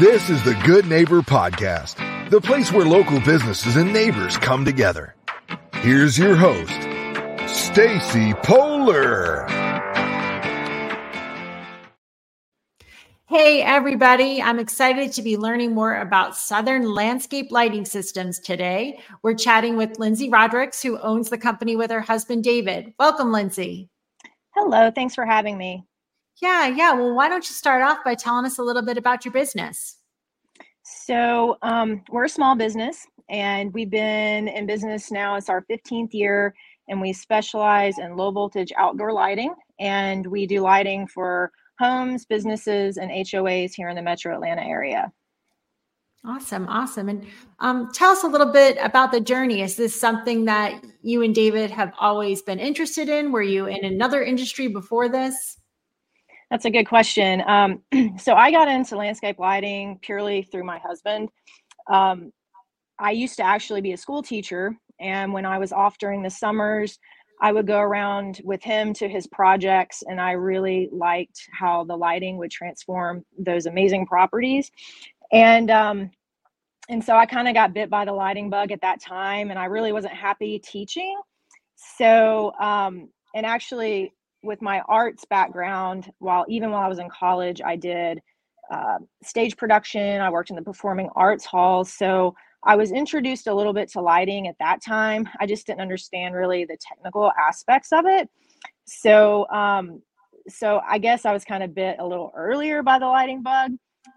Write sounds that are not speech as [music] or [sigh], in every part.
This is the Good Neighbor Podcast, the place where local businesses and neighbors come together. Here's your host, Stacy Polar. Hey, everybody. I'm excited to be learning more about Southern Landscape Lighting Systems today. We're chatting with Lindsay Rodericks, who owns the company with her husband, David. Welcome, Lindsay. Hello. Thanks for having me. Yeah, yeah. Well, why don't you start off by telling us a little bit about your business? So, um, we're a small business and we've been in business now. It's our 15th year, and we specialize in low voltage outdoor lighting. And we do lighting for homes, businesses, and HOAs here in the metro Atlanta area. Awesome, awesome. And um, tell us a little bit about the journey. Is this something that you and David have always been interested in? Were you in another industry before this? That's a good question. Um, [clears throat] so I got into landscape lighting purely through my husband. Um, I used to actually be a school teacher, and when I was off during the summers, I would go around with him to his projects, and I really liked how the lighting would transform those amazing properties. And um, and so I kind of got bit by the lighting bug at that time, and I really wasn't happy teaching. So um, and actually, with my arts background, while even while I was in college, I did uh, stage production. I worked in the performing arts halls, so I was introduced a little bit to lighting at that time. I just didn't understand really the technical aspects of it. So, um, so I guess I was kind of bit a little earlier by the lighting bug,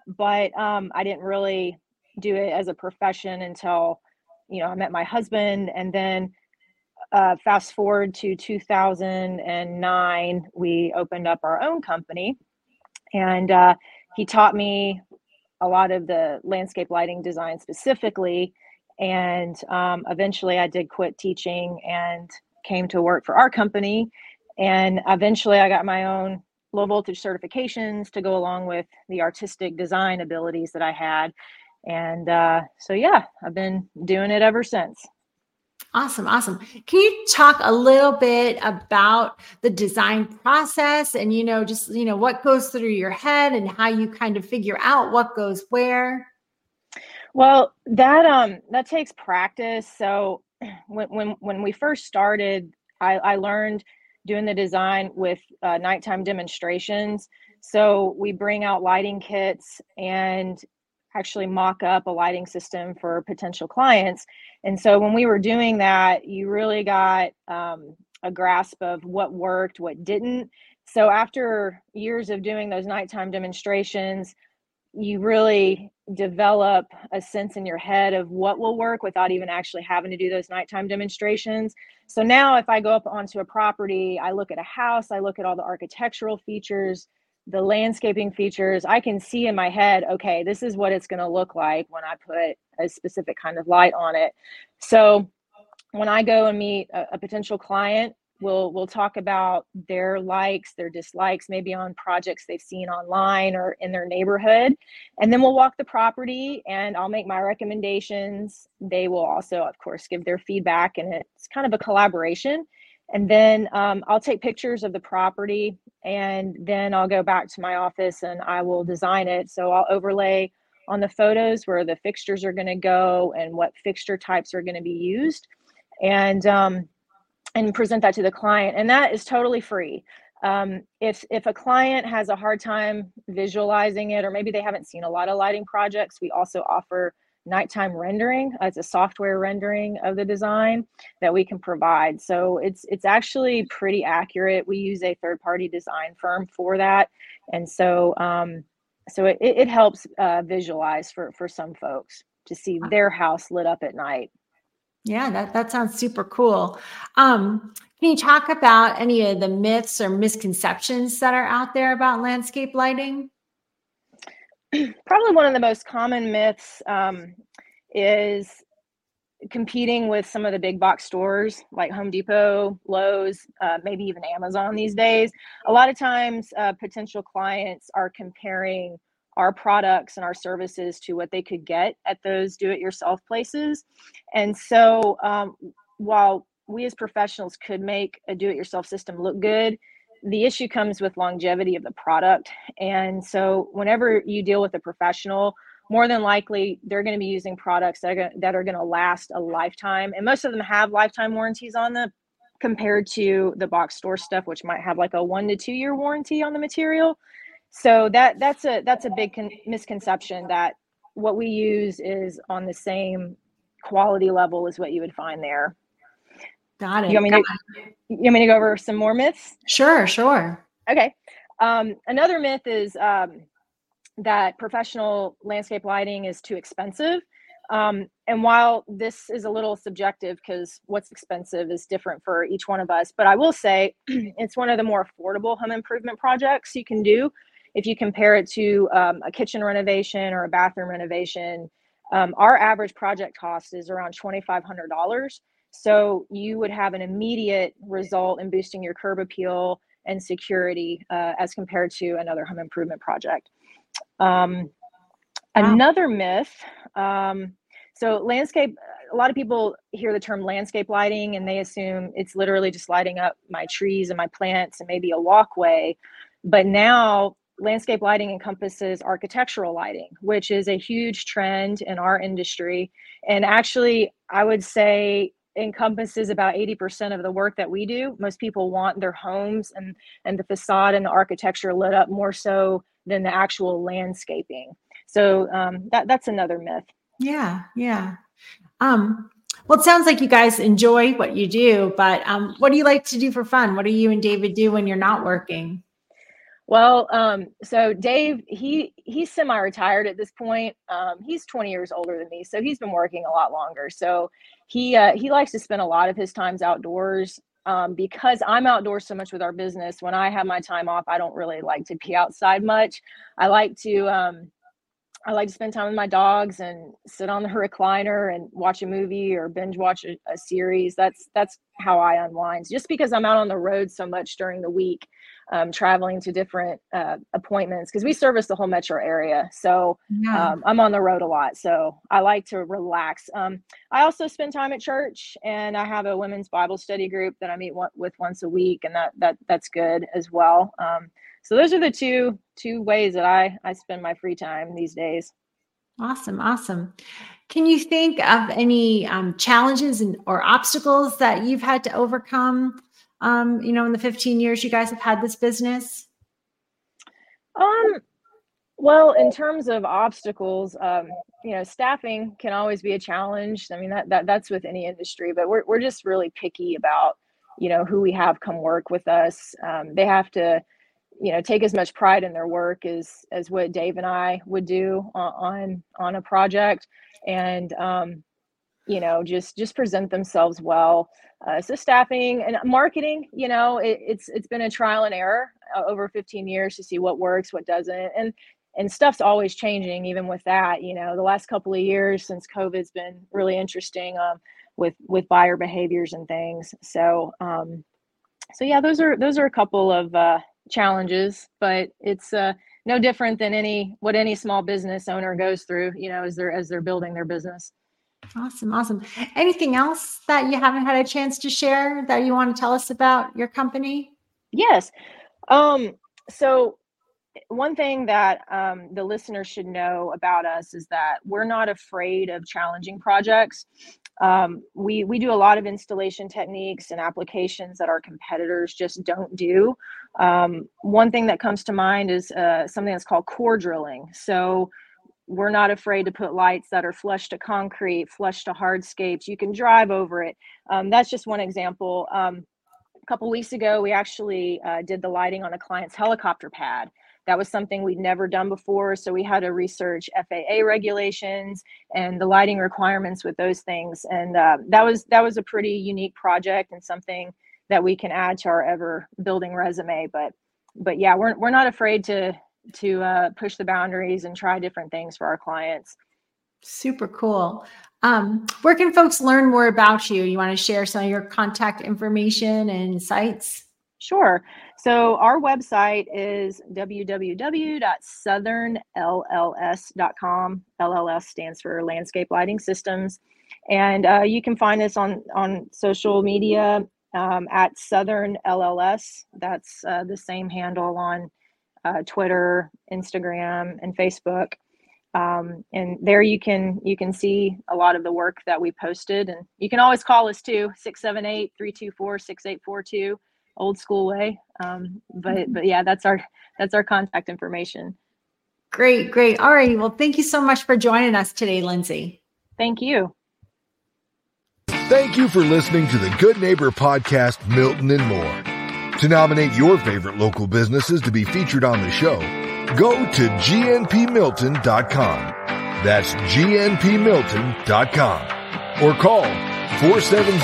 but um, I didn't really do it as a profession until you know I met my husband, and then uh, fast forward to 2009, we opened up our own company, and uh, he taught me a lot of the landscape lighting design specifically. And um, eventually, I did quit teaching and came to work for our company. And eventually, I got my own low voltage certifications to go along with the artistic design abilities that I had. And uh, so, yeah, I've been doing it ever since. Awesome, awesome. Can you talk a little bit about the design process and you know just you know what goes through your head and how you kind of figure out what goes where? Well, that um that takes practice. So [clears throat] when when when we first started, I, I learned doing the design with uh, nighttime demonstrations. So we bring out lighting kits and actually mock up a lighting system for potential clients. And so when we were doing that, you really got um, a grasp of what worked, what didn't. So after years of doing those nighttime demonstrations, you really develop a sense in your head of what will work without even actually having to do those nighttime demonstrations. So now, if I go up onto a property, I look at a house, I look at all the architectural features, the landscaping features, I can see in my head, okay, this is what it's going to look like when I put a specific kind of light on it. So when I go and meet a, a potential client, we'll we'll talk about their likes, their dislikes, maybe on projects they've seen online or in their neighborhood, and then we'll walk the property and I'll make my recommendations. They will also, of course, give their feedback, and it's kind of a collaboration. And then um, I'll take pictures of the property and then I'll go back to my office and I will design it. So I'll overlay on the photos where the fixtures are going to go and what fixture types are going to be used and um, and present that to the client and that is totally free um, if if a client has a hard time visualizing it or maybe they haven't seen a lot of lighting projects we also offer nighttime rendering. It's a software rendering of the design that we can provide. So it's it's actually pretty accurate. We use a third party design firm for that, and so um, so it, it helps uh, visualize for for some folks to see their house lit up at night. Yeah, that that sounds super cool. Um, can you talk about any of the myths or misconceptions that are out there about landscape lighting? [clears throat] probably one of the most common myths um, is competing with some of the big box stores like Home Depot, Lowe's, uh, maybe even Amazon these days. A lot of times, uh, potential clients are comparing our products and our services to what they could get at those do it yourself places. And so, um, while we as professionals could make a do it yourself system look good, the issue comes with longevity of the product. And so whenever you deal with a professional, more than likely they're going to be using products that are that are going to last a lifetime. And most of them have lifetime warranties on them compared to the box store stuff which might have like a 1 to 2 year warranty on the material. So that that's a that's a big con- misconception that what we use is on the same quality level as what you would find there got it you want me, to, you want me to go over some more myths sure sure okay um, another myth is um, that professional landscape lighting is too expensive. Um, and while this is a little subjective because what's expensive is different for each one of us, but I will say [clears throat] it's one of the more affordable home improvement projects you can do. If you compare it to um, a kitchen renovation or a bathroom renovation, um, our average project cost is around $2,500. So you would have an immediate result in boosting your curb appeal and security uh, as compared to another home improvement project. Um, wow. Another myth. Um, so landscape. A lot of people hear the term landscape lighting and they assume it's literally just lighting up my trees and my plants and maybe a walkway. But now landscape lighting encompasses architectural lighting, which is a huge trend in our industry. And actually, I would say encompasses about 80% of the work that we do. Most people want their homes and, and the facade and the architecture lit up more so than the actual landscaping. So um, that that's another myth. Yeah, yeah. Um, well, it sounds like you guys enjoy what you do, but um, what do you like to do for fun? What do you and David do when you're not working? Well, um, so Dave, he he's semi-retired at this point. Um, he's 20 years older than me, so he's been working a lot longer. So he uh, he likes to spend a lot of his times outdoors um, because I'm outdoors so much with our business, when I have my time off, I don't really like to be outside much. I like to um, I like to spend time with my dogs and sit on the [laughs] recliner and watch a movie or binge watch a, a series. That's that's how I unwind. Just because I'm out on the road so much during the week, um, traveling to different uh, appointments because we service the whole metro area. So yeah. um, I'm on the road a lot. So I like to relax. Um, I also spend time at church, and I have a women's Bible study group that I meet one, with once a week, and that that that's good as well. Um, so those are the two two ways that I I spend my free time these days. Awesome, awesome. Can you think of any um, challenges and, or obstacles that you've had to overcome um, you know, in the 15 years you guys have had this business? Um, well, in terms of obstacles, um, you know, staffing can always be a challenge. I mean, that, that that's with any industry, but we're, we're just really picky about, you know, who we have come work with us. Um, they have to, you know, take as much pride in their work as, as what Dave and I would do on, on, on a project. And, um, you know just just present themselves well uh, so staffing and marketing you know it, it's it's been a trial and error uh, over 15 years to see what works what doesn't and and stuff's always changing even with that you know the last couple of years since covid's been really interesting um, with with buyer behaviors and things so um so yeah those are those are a couple of uh challenges but it's uh no different than any what any small business owner goes through you know as they're as they're building their business Awesome. Awesome. Anything else that you haven't had a chance to share that you want to tell us about your company? Yes. Um, so, one thing that um, the listeners should know about us is that we're not afraid of challenging projects. Um, we we do a lot of installation techniques and applications that our competitors just don't do. Um, one thing that comes to mind is uh, something that's called core drilling. So we're not afraid to put lights that are flush to concrete, flush to hardscapes. You can drive over it. Um, that's just one example. Um, a couple weeks ago, we actually uh, did the lighting on a client's helicopter pad. That was something we'd never done before, so we had to research FAA regulations and the lighting requirements with those things. And uh, that was that was a pretty unique project and something that we can add to our ever building resume. But but yeah, we're we're not afraid to to uh, push the boundaries and try different things for our clients. Super cool. Um, where can folks learn more about you? You want to share some of your contact information and sites? Sure. So our website is www.southernlls.com. LLS stands for Landscape Lighting Systems, and uh, you can find us on on social media um, at Southern LLS. That's uh, the same handle on uh, Twitter, Instagram, and Facebook. Um, and there you can you can see a lot of the work that we posted. And you can always call us too 678-324-6842 old school way. Um, but but yeah that's our that's our contact information. Great great. All right well thank you so much for joining us today lindsay. Thank you. Thank you for listening to the good neighbor podcast milton and more to nominate your favorite local businesses to be featured on the show go to gnpmilton.com. That's gnpmilton.com. Or call 470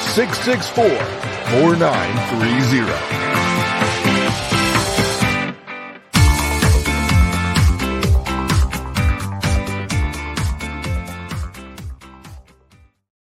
664 4930.